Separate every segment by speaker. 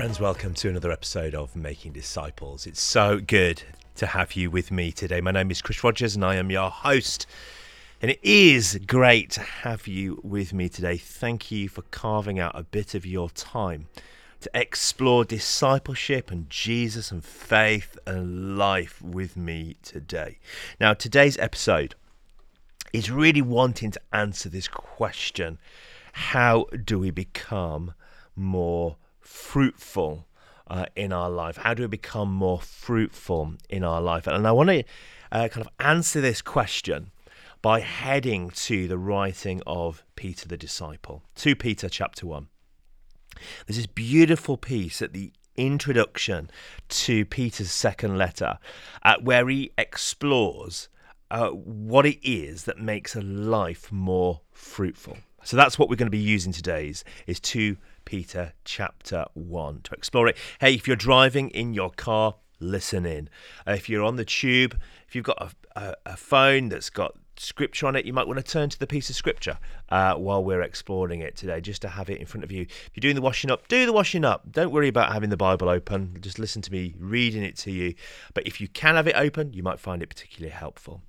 Speaker 1: Friends, welcome to another episode of Making Disciples. It's so good to have you with me today. My name is Chris Rogers and I am your host. And it is great to have you with me today. Thank you for carving out a bit of your time to explore discipleship and Jesus and faith and life with me today. Now, today's episode is really wanting to answer this question how do we become more fruitful uh, in our life? How do we become more fruitful in our life? And I want to uh, kind of answer this question by heading to the writing of Peter the disciple, 2 Peter chapter 1. There's this beautiful piece at the introduction to Peter's second letter uh, where he explores uh, what it is that makes a life more fruitful. So that's what we're going to be using today is, is 2 Peter chapter 1 to explore it. Hey, if you're driving in your car, listen in. Uh, if you're on the tube, if you've got a, a, a, phone that's got scripture on it, you might want to turn to the piece of scripture uh, while we're exploring it today, just to have it in front of you. If you're doing the washing up, do the washing up. Don't worry about having the Bible open. Just listen to me reading it to you. But if you can have it open, you might find it particularly helpful.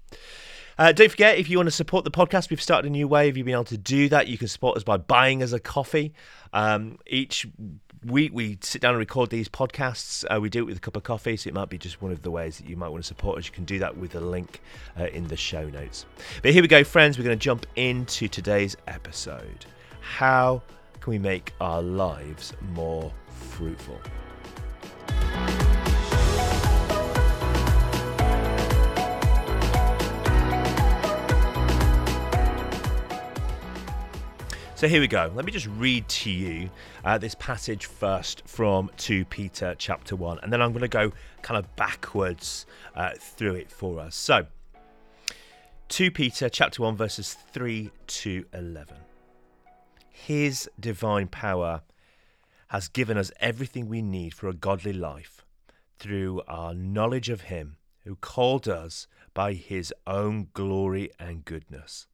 Speaker 1: Uh, don't forget, if you want to support the podcast, we've started a new way of you being able to do that. You can support us by buying us a coffee. Um, each week we sit down and record these podcasts. Uh, we do it with a cup of coffee, so it might be just one of the ways that you might want to support us. You can do that with a link uh, in the show notes. But here we go, friends. We're going to jump into today's episode. How can we make our lives more fruitful? So here we go. Let me just read to you uh, this passage first from 2 Peter chapter 1, and then I'm going to go kind of backwards uh, through it for us. So, 2 Peter chapter 1, verses 3 to 11. His divine power has given us everything we need for a godly life through our knowledge of Him who called us by His own glory and goodness.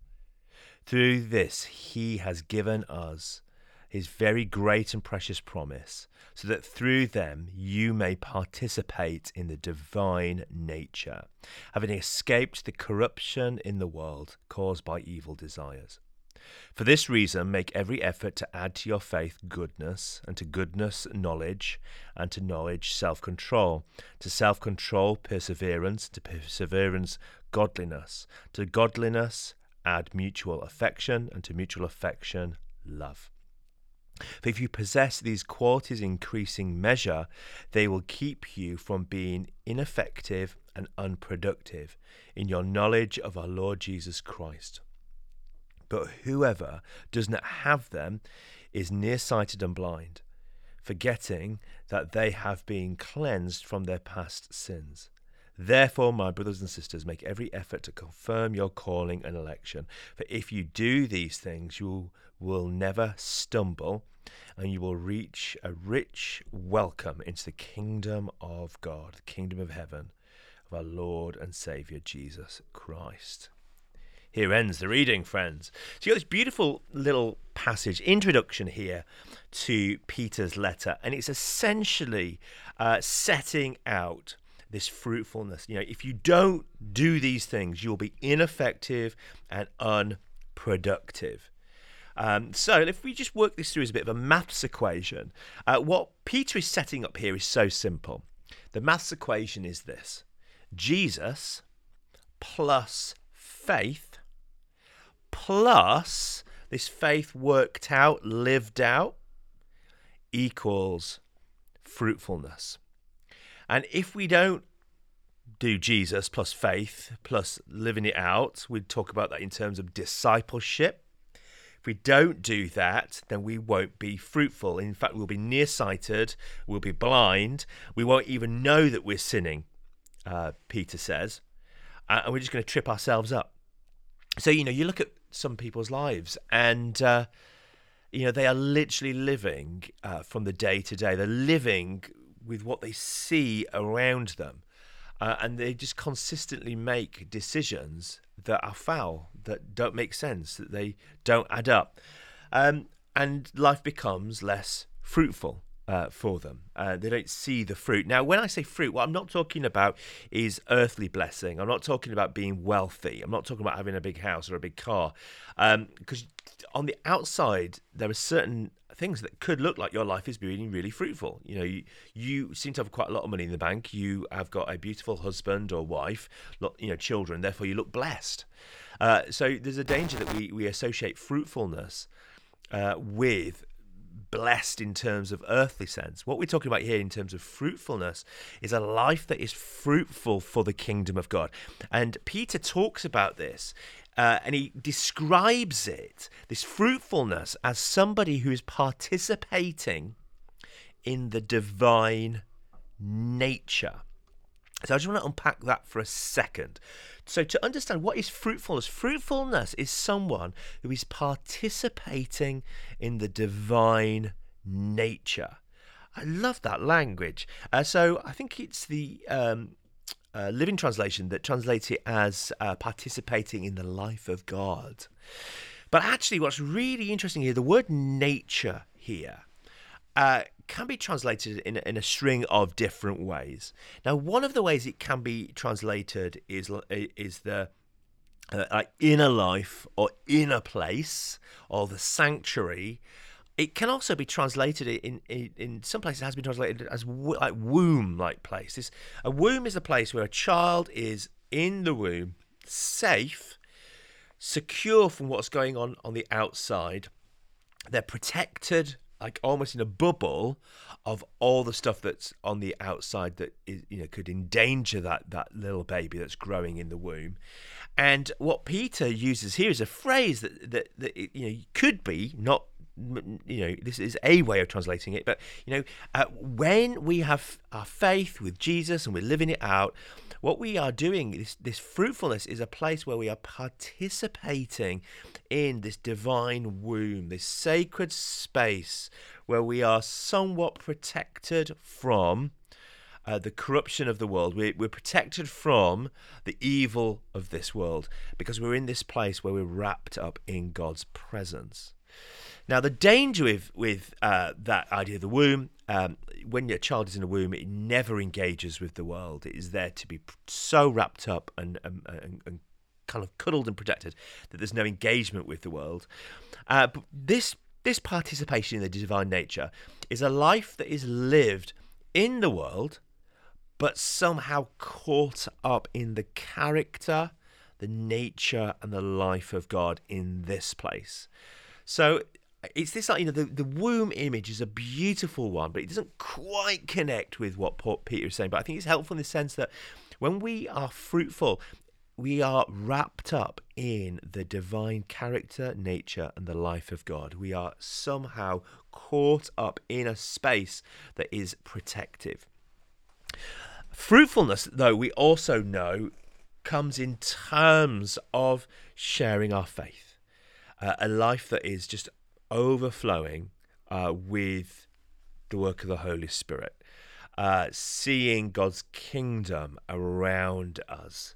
Speaker 1: Through this, he has given us his very great and precious promise, so that through them you may participate in the divine nature, having escaped the corruption in the world caused by evil desires. For this reason, make every effort to add to your faith goodness, and to goodness, knowledge, and to knowledge, self control, to self control, perseverance, to perseverance, godliness, to godliness, add mutual affection, and to mutual affection, love. For if you possess these qualities in increasing measure, they will keep you from being ineffective and unproductive in your knowledge of our Lord Jesus Christ. But whoever does not have them is nearsighted and blind, forgetting that they have been cleansed from their past sins. Therefore, my brothers and sisters, make every effort to confirm your calling and election. For if you do these things, you will never stumble and you will reach a rich welcome into the kingdom of God, the kingdom of heaven, of our Lord and Saviour Jesus Christ. Here ends the reading, friends. So you got this beautiful little passage, introduction here to Peter's letter, and it's essentially uh, setting out this fruitfulness. You know, if you don't do these things, you'll be ineffective and unproductive. Um, so if we just work this through as a bit of a maths equation, uh, what Peter is setting up here is so simple. The maths equation is this Jesus plus faith plus this faith worked out, lived out, equals fruitfulness. And if we don't do Jesus plus faith plus living it out, we'd talk about that in terms of discipleship. If we don't do that, then we won't be fruitful. In fact, we'll be nearsighted, we'll be blind, we won't even know that we're sinning, uh, Peter says, uh, and we're just going to trip ourselves up. So, you know, you look at some people's lives and. Uh, you know, they are literally living uh, from the day to day. They're living with what they see around them. Uh, and they just consistently make decisions that are foul, that don't make sense, that they don't add up. Um, and life becomes less fruitful uh, for them. Uh, they don't see the fruit. Now, when I say fruit, what I'm not talking about is earthly blessing. I'm not talking about being wealthy. I'm not talking about having a big house or a big car. Because um, on the outside, there are certain things that could look like your life is being really fruitful. You know, you, you seem to have quite a lot of money in the bank. You have got a beautiful husband or wife, you know, children. Therefore, you look blessed. Uh, so there's a danger that we, we associate fruitfulness uh, with blessed in terms of earthly sense. What we're talking about here in terms of fruitfulness is a life that is fruitful for the kingdom of God. And Peter talks about this uh, and he describes it, this fruitfulness, as somebody who is participating in the divine nature. So I just want to unpack that for a second. So to understand what is fruitfulness, fruitfulness is someone who is participating in the divine nature. I love that language. Uh, so I think it's the um, uh, Living Translation that translates it as uh, participating in the life of God. But actually, what's really interesting here, the word nature here uh, can be translated in, in a string of different ways. Now, one of the ways it can be translated is is the uh, like inner life or inner place or the sanctuary. It can also be translated in in, in some places. Has been translated as like womb like place. This, a womb is a place where a child is in the womb, safe, secure from what's going on on the outside. They're protected like almost in a bubble of all the stuff that's on the outside that is, you know could endanger that that little baby that's growing in the womb. And what Peter uses here is a phrase that that, that you know could be not you know this is a way of translating it but you know uh, when we have our faith with jesus and we're living it out what we are doing this this fruitfulness is a place where we are participating in this divine womb this sacred space where we are somewhat protected from uh, the corruption of the world. We're, we're protected from the evil of this world because we're in this place where we're wrapped up in God's presence. Now, the danger with with uh, that idea of the womb, um, when your child is in a womb, it never engages with the world. It is there to be so wrapped up and, and, and, and kind of cuddled and protected that there's no engagement with the world. Uh, but this this participation in the divine nature is a life that is lived in the world, but somehow caught up in the character, the nature, and the life of God in this place. So it's this like you know the, the womb image is a beautiful one but it doesn't quite connect with what peter is saying. But i think it's helpful in the sense that when we are fruitful we are wrapped up in the divine character nature and the life of god. We are somehow caught up in a space that is protective. Fruitfulness though we also know comes in terms of sharing our faith uh, a life that is just overflowing uh, with the work of the Holy Spirit, uh, seeing God's kingdom around us.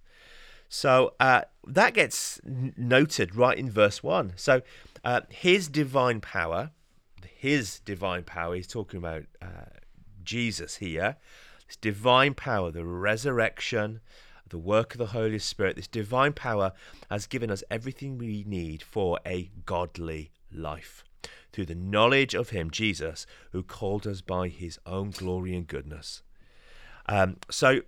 Speaker 1: So uh, that gets noted right in verse 1. So uh, his divine power, his divine power, he's talking about uh, Jesus here, this divine power, the resurrection, the work of the Holy Spirit, this divine power has given us everything we need for a godly life through the knowledge of Him, Jesus, who called us by His own glory and goodness. Um, so,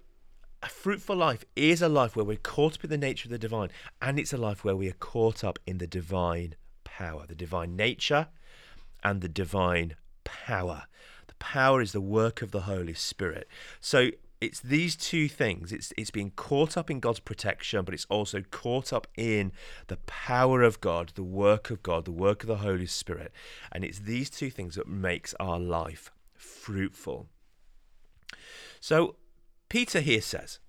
Speaker 1: a fruitful life is a life where we're caught up in the nature of the divine, and it's a life where we are caught up in the divine power, the divine nature, and the divine power. The power is the work of the Holy Spirit. So, it's these two things. It's it's being caught up in God's protection, but it's also caught up in the power of God, the work of God, the work of the Holy Spirit. And it's these two things that makes our life fruitful. So Peter here says,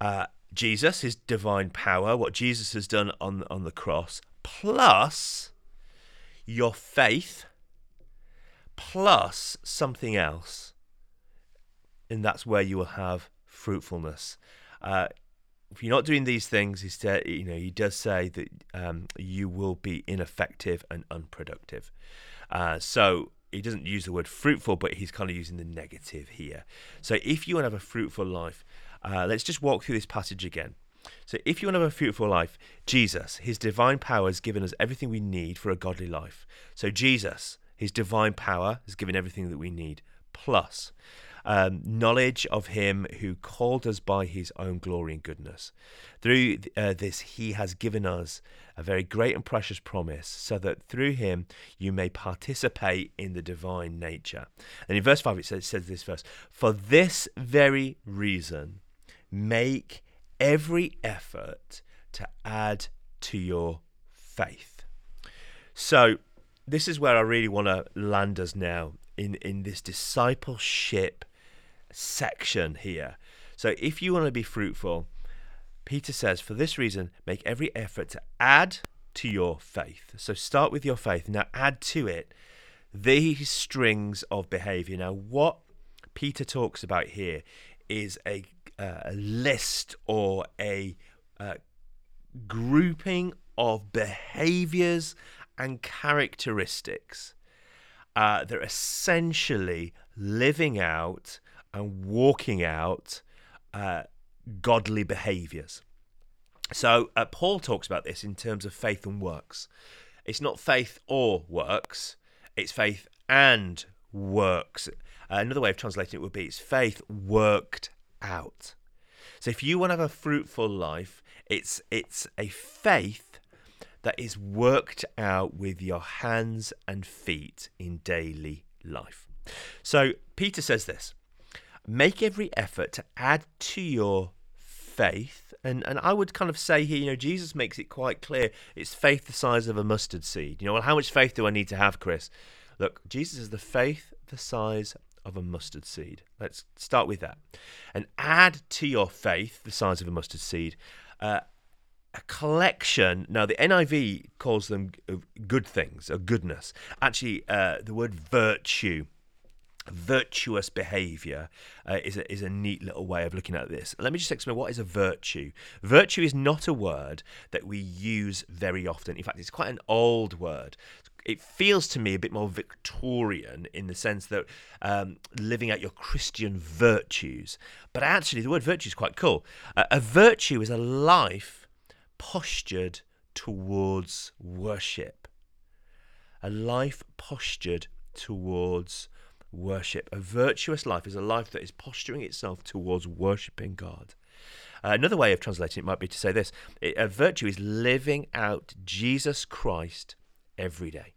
Speaker 1: uh, Jesus, his divine power, what Jesus has done on on the cross, plus your faith, plus something else and that's where you will have fruitfulness. Uh, if you're not doing these things, instead, you know, he does say that um, you will be ineffective and unproductive. Uh, so he doesn't use the word fruitful, but he's kind of using the negative here. So if you want to have a fruitful life, uh, let's just walk through this passage again. So if you want to have a fruitful life, Jesus, his divine power has given us everything we need for a godly life. So Jesus, his divine power has given everything that we need, plus um, knowledge of him who called us by his own glory and goodness. Through uh, this, he has given us a very great and precious promise, so that through him you may participate in the divine nature. And in verse 5, it says, it says this verse For this very reason, make every effort to add to your faith. So, this is where I really want to land us now in, in this discipleship section here. So if you want to be fruitful, Peter says, for this reason, make every effort to add to your faith. So start with your faith. Now add to it these strings of behavior. Now, what Peter talks about here is a, uh, a list or a uh, grouping of behaviors and characteristics uh, that are essentially living out and walking out uh, godly behaviors. So uh, Paul talks about this in terms of faith and works. It's not faith or works, it's faith and works. Uh, another way of translating it would be it's faith worked out. So if you want to have a fruitful life, it's it's a faith that is worked out with your hands and feet in daily life. So Peter says this make every effort to add to your faith. And and I would kind of say here, you know, Jesus makes it quite clear it's faith the size of a mustard seed. You know, well, how much faith do I need to have, Chris? Look, Jesus is the faith the size of a mustard seed. Let's start with that. And add to your faith the size of a mustard seed. Uh, a collection. Now, the NIV calls them good things, or goodness. Actually, uh, the word virtue virtuous behavior uh, is, a, is a neat little way of looking at this. Let me just explain what is a virtue. Virtue is not a word that we use very often. In fact, it's quite an old word. It feels to me a bit more Victorian in the sense that um, living out your Christian virtues. But actually, the word virtue is quite cool. Uh, a virtue is a life postured towards worship. A life postured towards worship. A virtuous life is a life that is posturing itself towards worshipping God. Uh, another way of translating it might be to say this a virtue is living out Jesus Christ every day.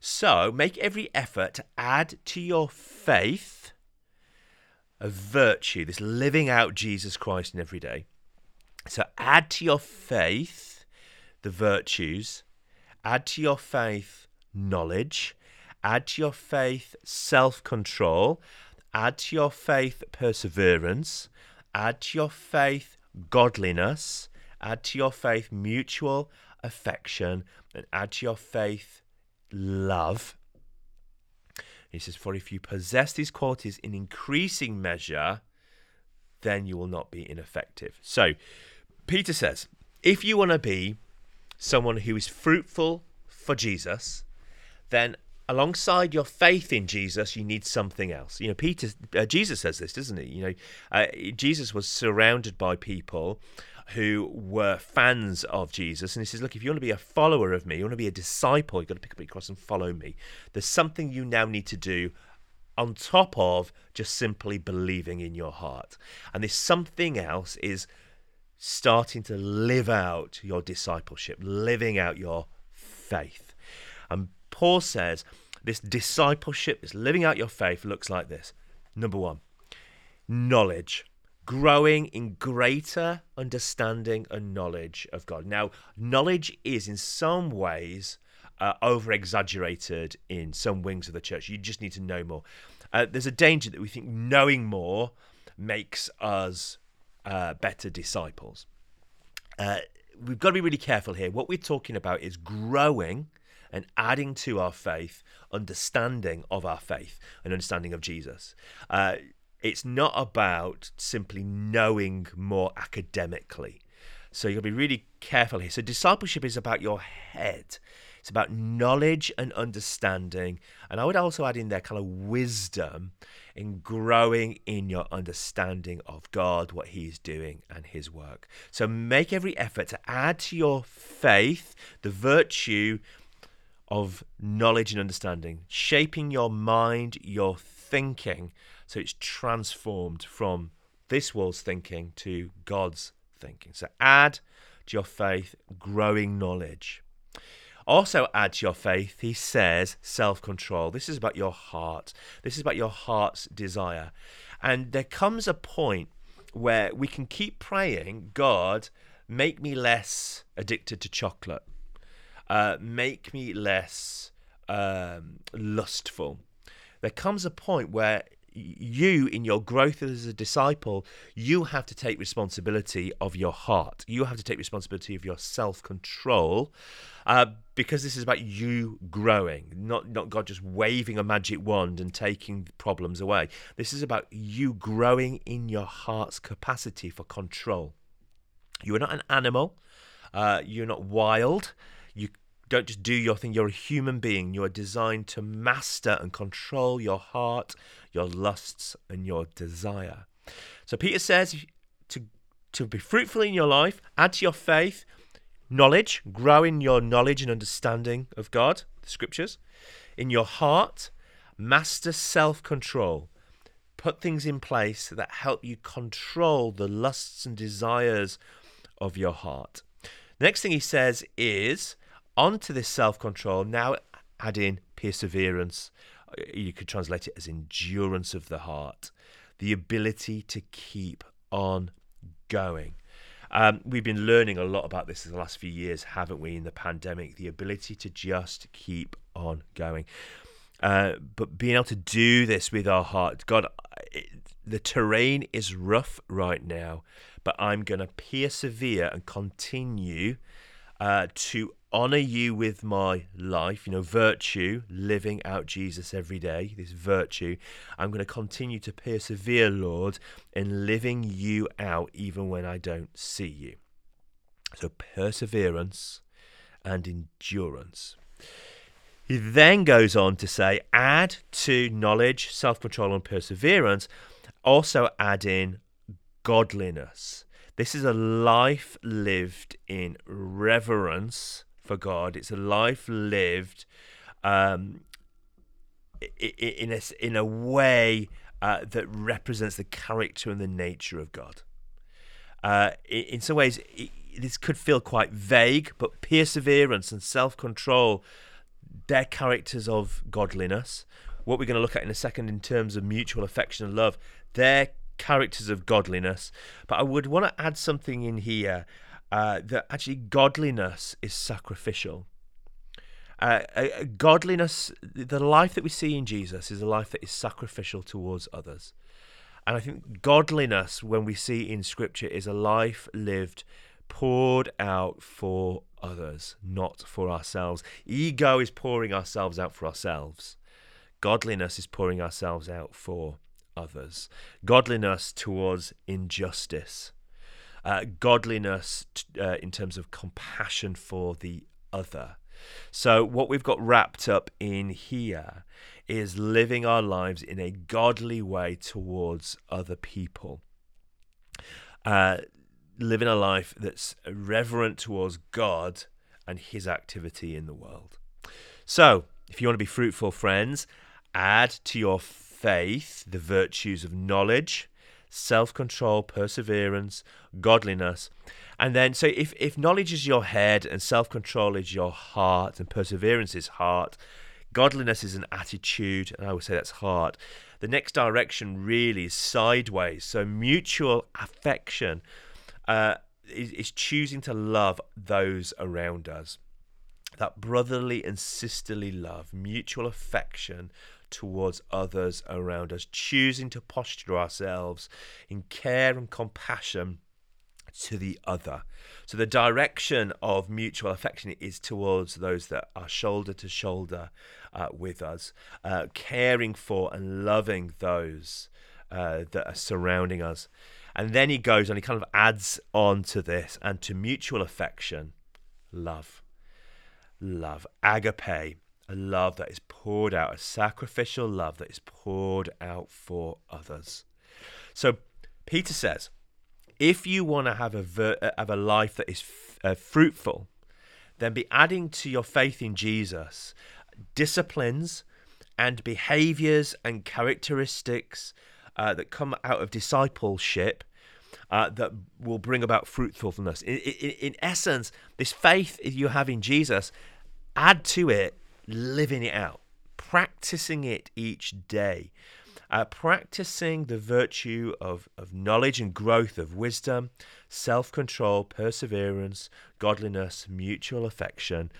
Speaker 1: So make every effort to add to your faith a virtue, this living out Jesus Christ in every day. So add to your faith the virtues, add to your faith knowledge, Add to your faith self control. Add to your faith perseverance. Add to your faith godliness. Add to your faith mutual affection. And add to your faith love. He says, For if you possess these qualities in increasing measure, then you will not be ineffective. So, Peter says, if you want to be someone who is fruitful for Jesus, then alongside your faith in Jesus, you need something else. You know, Peter, uh, Jesus says this, doesn't he? You know, uh, Jesus was surrounded by people who were fans of Jesus, and he says, "Look, if you want to be a follower of me, you want to be a disciple, you've got to pick up your cross and follow me. There's something you now need to do." On top of just simply believing in your heart. And this something else is starting to live out your discipleship, living out your faith. And Paul says this discipleship, this living out your faith looks like this. Number one, knowledge. Growing in greater understanding and knowledge of God. Now, knowledge is in some ways uh, over exaggerated in some wings of the church. You just need to know more. Uh, there's a danger that we think knowing more makes us uh, better disciples. Uh, we've got to be really careful here. What we're talking about is growing and adding to our faith understanding of our faith and understanding of Jesus. Uh, it's not about simply knowing more academically. So to be really careful here. So discipleship is about your head. It's about knowledge and understanding. And I would also add in there kind of wisdom in growing in your understanding of God, what He is doing, and His work. So make every effort to add to your faith the virtue of knowledge and understanding, shaping your mind, your thinking, so it's transformed from this world's thinking to God's thinking. So add to your faith growing knowledge. Also, add to your faith, he says, self control. This is about your heart. This is about your heart's desire. And there comes a point where we can keep praying, God, make me less addicted to chocolate, uh, make me less um, lustful. There comes a point where you in your growth as a disciple you have to take responsibility of your heart. You have to take responsibility of your self-control uh, because this is about you growing not not god just waving a magic wand and taking problems away. This is about you growing in your heart's capacity for control. You are not an animal uh, you're not wild you don't just do your thing. You're a human being. You are designed to master and control your heart, your lusts, and your desire. So Peter says to, to be fruitful in your life, add to your faith knowledge, grow in your knowledge and understanding of God, the scriptures. In your heart, master self control. Put things in place that help you control the lusts and desires of your heart. The next thing he says is onto this self control, now add in perseverance. You could translate it as endurance of the heart, the ability to keep on going. Um, we've been learning a lot about this in the last few years, haven't we, in the pandemic? The ability to just keep on going. Uh, but being able to do this with our heart, God, it, the terrain is rough right now, but I'm going to persevere and continue uh, to honor you with my life, you know, virtue, living out Jesus every day, this virtue. I'm going to continue to persevere, Lord, in living you out even when I don't see you. So, perseverance and endurance. He then goes on to say, add to knowledge, self control, and perseverance, also add in godliness. This is a life lived in reverence for God. It's a life lived um, in a, in a way uh, that represents the character and the nature of God. Uh, in some ways, it, this could feel quite vague, but perseverance and self control, they're characters of godliness. What we're going to look at in a second in terms of mutual affection and love, they're characters of godliness. But I would want to add something in here uh, that actually godliness is sacrificial. Uh, godliness, the life that we see in Jesus is a life that is sacrificial towards others. And I think godliness, when we see in Scripture, is a life lived poured out for others, not for ourselves. Ego is pouring ourselves out for ourselves. Godliness is pouring ourselves out for others. Godliness towards injustice uh, godliness uh, in terms of compassion for the other. So, what we've got wrapped up in here is living our lives in a godly way towards other people. Uh, living a life that's reverent towards God and His activity in the world. So, if you want to be fruitful, friends, add to your faith the virtues of knowledge, self control, perseverance, godliness. And then, so if, if knowledge is your head and self control is your heart and perseverance is heart, godliness is an attitude, and I would say that's heart. The next direction really is sideways. So mutual affection uh, is, is choosing to love those around us. That brotherly and sisterly love, mutual affection, towards others around us, choosing to posture ourselves in care and compassion to the other. So the direction of mutual affection is towards those that are shoulder to shoulder uh, with us, uh, caring for and loving those uh, that are surrounding us. And then he goes and he kind of adds on to this and to mutual affection, love. love. Agape, a love that is poured out, a sacrificial love that is poured out for others. So Peter says, if you want to have a ver- uh, have a life that is f- uh, fruitful, then be adding to your faith in Jesus disciplines and behaviors and characteristics uh, that come out of discipleship uh, that will bring about fruitfulness. In, in, in essence, this faith you have in Jesus, add to it living it out, practicing it each day. Uh, practicing the virtue of, of knowledge and growth of wisdom, self control, perseverance, godliness, mutual affection,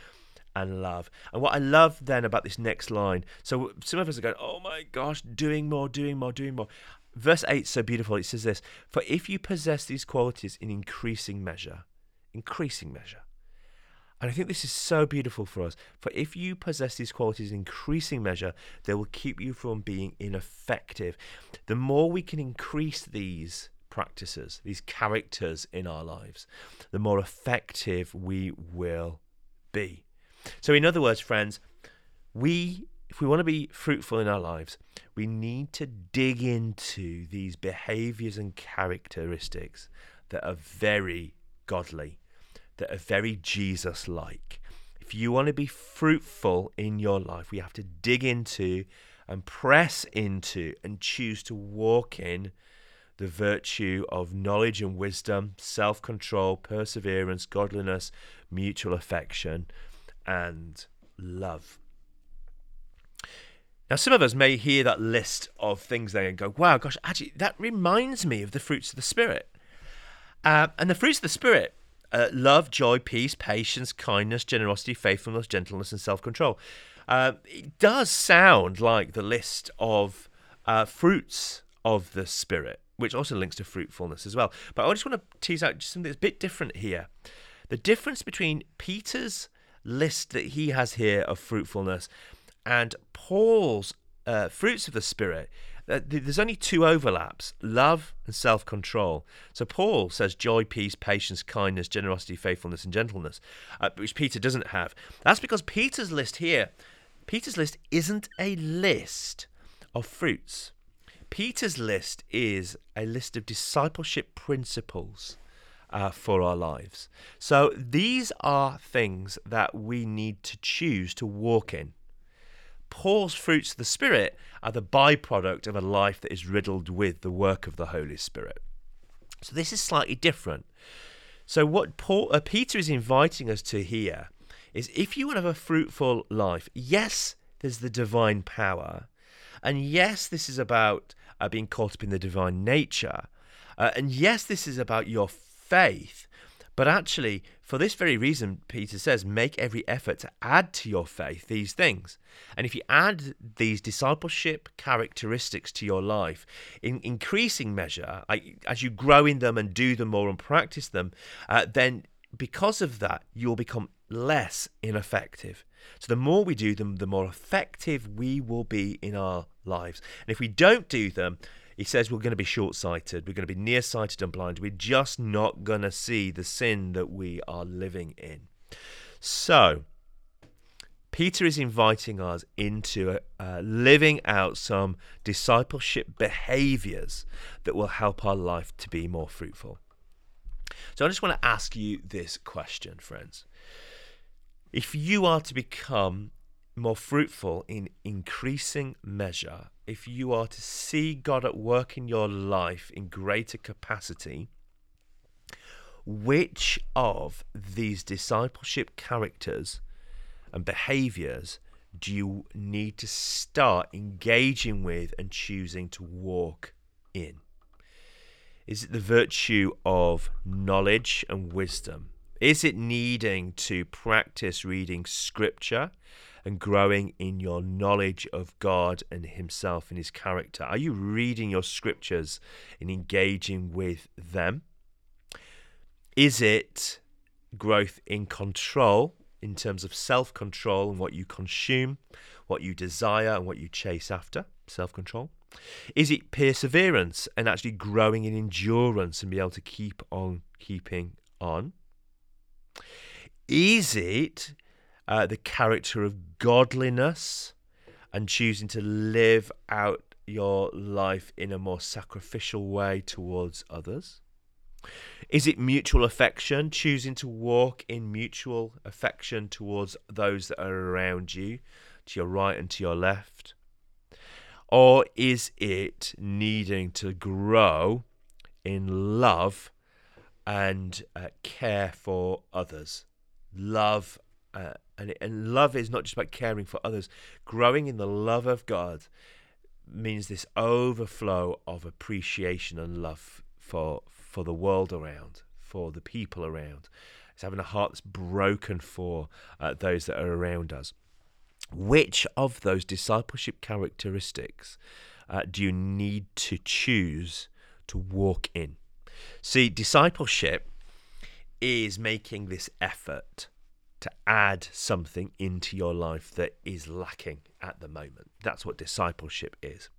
Speaker 1: and love. And what I love then about this next line, so some of us are going, oh my gosh, doing more, doing more, doing more. Verse 8 is so beautiful. It says this For if you possess these qualities in increasing measure, increasing measure. And I think this is so beautiful for us. For if you possess these qualities in increasing measure, they will keep you from being ineffective. The more we can increase these practices, these characters in our lives, the more effective we will be. So, in other words, friends, we, if we want to be fruitful in our lives, we need to dig into these behaviors and characteristics that are very godly, that are very Jesus like. If you want to be fruitful in your life, we have to dig into and press into and choose to walk in the virtue of knowledge and wisdom, self control, perseverance, godliness, mutual affection, and love. Now, some of us may hear that list of things there and go, wow, gosh, actually, that reminds me of the fruits of the Spirit. Uh, and the fruits of the Spirit uh, love, joy, peace, patience, kindness, generosity, faithfulness, gentleness, and self control. Uh, it does sound like the list of uh, fruits of the Spirit, which also links to fruitfulness as well. But I just want to tease out something that's a bit different here. The difference between Peter's list that he has here of fruitfulness and Paul's uh, fruits of the Spirit, there's only two overlaps love and self control. So Paul says joy, peace, patience, kindness, generosity, faithfulness, and gentleness, uh, which Peter doesn't have. That's because Peter's list here, Peter's list isn't a list of fruits. Peter's list is a list of discipleship principles uh, for our lives. So these are things that we need to choose to walk in. Paul's fruits of the Spirit are the byproduct of a life that is riddled with the work of the Holy Spirit. So this is slightly different. So what Paul, uh, Peter is inviting us to here is if you want to have a fruitful life, yes, there's the divine power, and yes, this is about uh, being caught up in the divine nature, uh, and yes, this is about your faith. But actually, for this very reason, Peter says, make every effort to add to your faith these things. And if you add these discipleship characteristics to your life in increasing measure, as you grow in them and do them more and practice them, uh, then because of that, you'll become less ineffective. So the more we do them, the more effective we will be in our lives. And if we don't do them, he says we're going to be short sighted, we're going to be nearsighted and blind. We're just not going to see the sin that we are living in. So, Peter is inviting us into uh, living out some discipleship behaviors that will help our life to be more fruitful. So, I just want to ask you this question, friends. If you are to become more fruitful in increasing measure, if you are to see God at work in your life in greater capacity, which of these discipleship characters and behaviors do you need to start engaging with and choosing to walk in? Is it the virtue of knowledge and wisdom? Is it needing to practice reading scripture and growing in your knowledge of God and Himself and His character? Are you reading your scriptures and engaging with them? Is it growth in control in terms of self control and what you consume, what you desire, and what you chase after? Self control. Is it perseverance and actually growing in endurance and be able to keep on keeping on? Is it uh, the character of godliness and choosing to live out your life in a more sacrificial way towards others? Is it mutual affection, choosing to walk in mutual affection towards those that are around you, to your right and to your left? Or is it needing to grow in love and uh, care for others? Love, uh, and, and love is not just about caring for others. Growing in the love of God means this overflow of appreciation and love for for the world around, for the people around. It's having a heart that's broken for uh, those that are around us. Which of those discipleship characteristics uh, do you need to choose to walk in? See, discipleship is making this effort to add something into your life that is lacking at the moment. That's what discipleship is.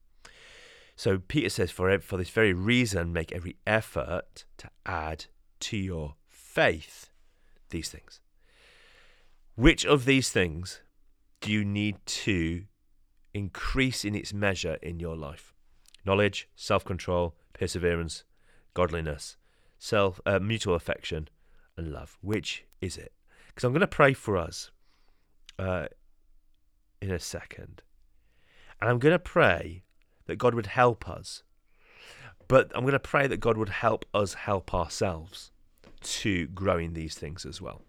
Speaker 1: So Peter says, for, for this very reason, make every effort to add to your faith these things. Which of these things do you need to increase in its measure in your life? Knowledge, self control, perseverance, godliness, self uh, mutual affection, and love. Which is it? Because I'm going to pray for us uh, in a second. And I'm going to pray that God would help us. But I'm going to pray that God would help us help ourselves to grow in these things as well.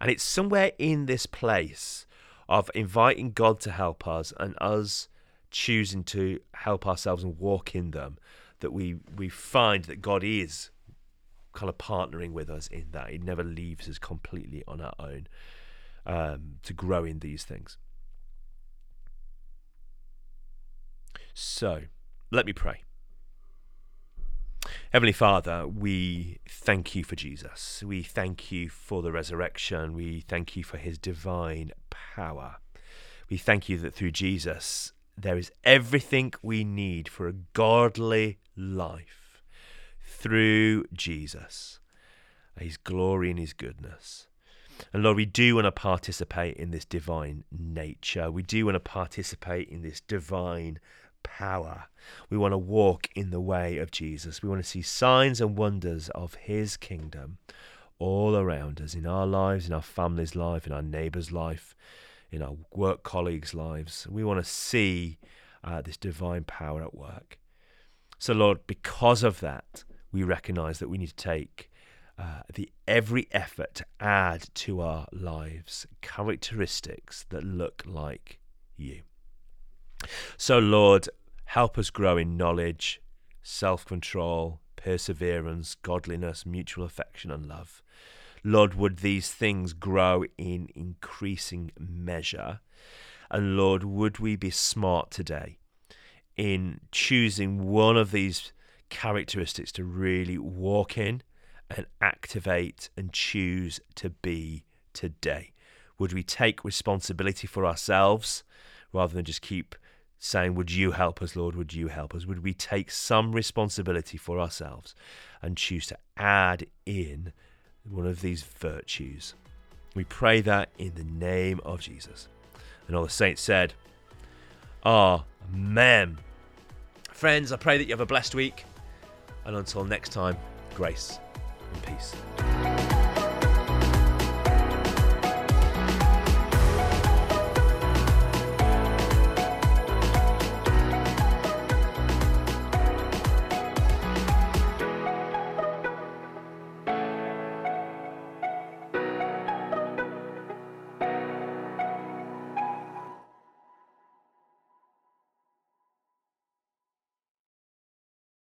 Speaker 1: And it's somewhere in this place of inviting God to help us and us choosing to help ourselves and walk in them that we we find that God is kind of partnering with us in that. He never leaves us completely on our own um, to grow in these things. So, let me pray. Heavenly Father, we thank you for Jesus. We thank you for the resurrection. We thank you for his divine power. We thank you that through Jesus, there is everything we need for a godly life through Jesus, his glory and his goodness. And Lord, we do want to participate in this divine nature. We do want to participate in this divine power. We want to walk in the way of Jesus. We want to see signs and wonders of his kingdom all around us in our lives, in our family's life, in our neighbor's life, in our work colleagues' lives. We want to see uh, this divine power at work. So, Lord, because of that, we recognize that we need to take uh, the every effort to add to our lives characteristics that look like you. So, Lord, help us grow in knowledge, self control, perseverance, godliness, mutual affection, and love. Lord, would these things grow in increasing measure? And Lord, would we be smart today in choosing one of these characteristics to really walk in and activate and choose to be today? Would we take responsibility for ourselves rather than just keep saying, Would you help us, Lord? Would you help us? Would we take some responsibility for ourselves and choose to add in one of these virtues? We pray that in the name of Jesus. And all the saints said, Amen. Friends, I pray that you have a blessed week. And until next time, grace and peace.